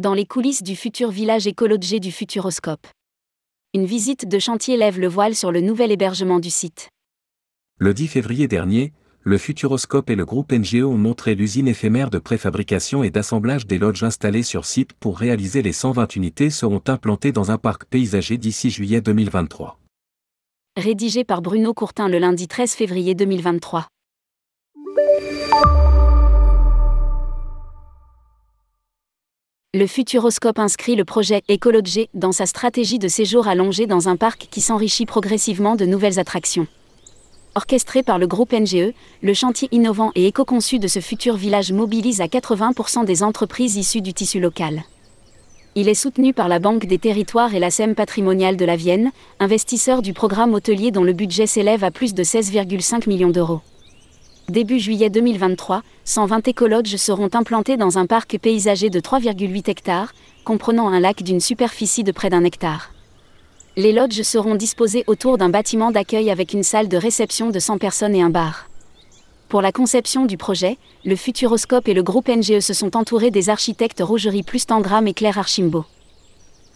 Dans les coulisses du futur village écologé du Futuroscope. Une visite de chantier lève le voile sur le nouvel hébergement du site. Le 10 février dernier, le Futuroscope et le groupe NGO ont montré l'usine éphémère de préfabrication et d'assemblage des lodges installées sur site pour réaliser les 120 unités seront implantées dans un parc paysager d'ici juillet 2023. Rédigé par Bruno Courtin le lundi 13 février 2023. Le Futuroscope inscrit le projet Écologer dans sa stratégie de séjour allongé dans un parc qui s'enrichit progressivement de nouvelles attractions. Orchestré par le groupe NGE, le chantier innovant et éco-conçu de ce futur village mobilise à 80% des entreprises issues du tissu local. Il est soutenu par la Banque des Territoires et la SEM patrimoniale de la Vienne, investisseur du programme hôtelier dont le budget s'élève à plus de 16,5 millions d'euros. Début juillet 2023, 120 écologes seront implantés dans un parc paysager de 3,8 hectares, comprenant un lac d'une superficie de près d'un hectare. Les lodges seront disposés autour d'un bâtiment d'accueil avec une salle de réception de 100 personnes et un bar. Pour la conception du projet, le Futuroscope et le groupe NGE se sont entourés des architectes Rougerie plus Tangram et Claire Archimbault.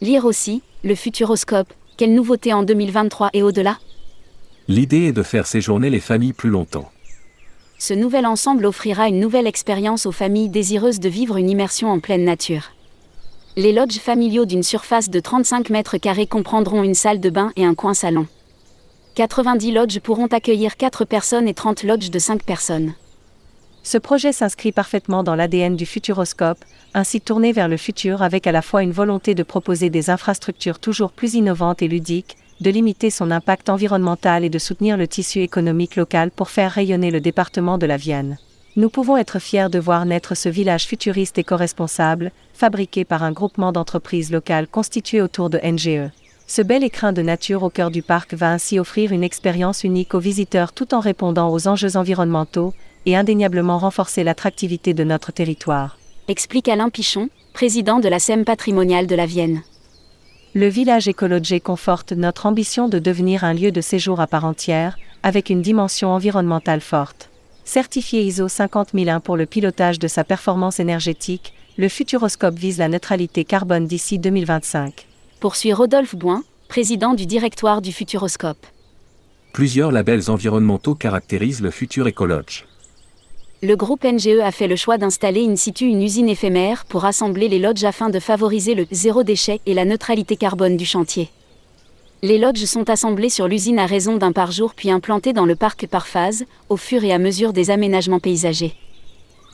Lire aussi, le Futuroscope, quelle nouveauté en 2023 et au-delà? L'idée est de faire séjourner les familles plus longtemps ce nouvel ensemble offrira une nouvelle expérience aux familles désireuses de vivre une immersion en pleine nature. Les lodges familiaux d'une surface de 35 mètres carrés comprendront une salle de bain et un coin salon. 90 lodges pourront accueillir 4 personnes et 30 lodges de 5 personnes. Ce projet s'inscrit parfaitement dans l'ADN du Futuroscope, ainsi tourné vers le futur avec à la fois une volonté de proposer des infrastructures toujours plus innovantes et ludiques, de limiter son impact environnemental et de soutenir le tissu économique local pour faire rayonner le département de la Vienne. Nous pouvons être fiers de voir naître ce village futuriste et co-responsable, fabriqué par un groupement d'entreprises locales constitué autour de NGE. Ce bel écrin de nature au cœur du parc va ainsi offrir une expérience unique aux visiteurs tout en répondant aux enjeux environnementaux et indéniablement renforcer l'attractivité de notre territoire. Explique Alain Pichon, président de la SEM patrimoniale de la Vienne le village écologique conforte notre ambition de devenir un lieu de séjour à part entière, avec une dimension environnementale forte. Certifié ISO 50001 pour le pilotage de sa performance énergétique, le Futuroscope vise la neutralité carbone d'ici 2025. Poursuit Rodolphe Boin, président du directoire du Futuroscope. Plusieurs labels environnementaux caractérisent le futur écologe le groupe NGE a fait le choix d'installer in situ une usine éphémère pour assembler les lodges afin de favoriser le zéro déchet et la neutralité carbone du chantier. Les lodges sont assemblés sur l'usine à raison d'un par jour puis implantés dans le parc par phase, au fur et à mesure des aménagements paysagers.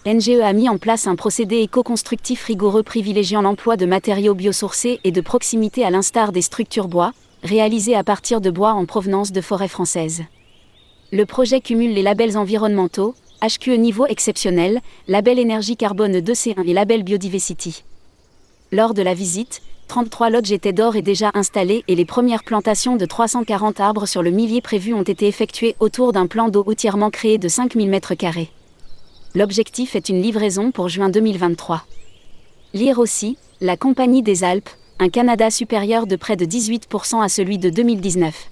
NGE a mis en place un procédé éco-constructif rigoureux privilégiant l'emploi de matériaux biosourcés et de proximité à l'instar des structures bois, réalisées à partir de bois en provenance de forêts françaises. Le projet cumule les labels environnementaux, HQE niveau exceptionnel, label énergie carbone 2C1 et label biodiversity. Lors de la visite, 33 lodges étaient d'or et déjà installés et les premières plantations de 340 arbres sur le millier prévu ont été effectuées autour d'un plan d'eau entièrement créé de 5000 m2. L'objectif est une livraison pour juin 2023. Lire aussi, la Compagnie des Alpes, un Canada supérieur de près de 18% à celui de 2019.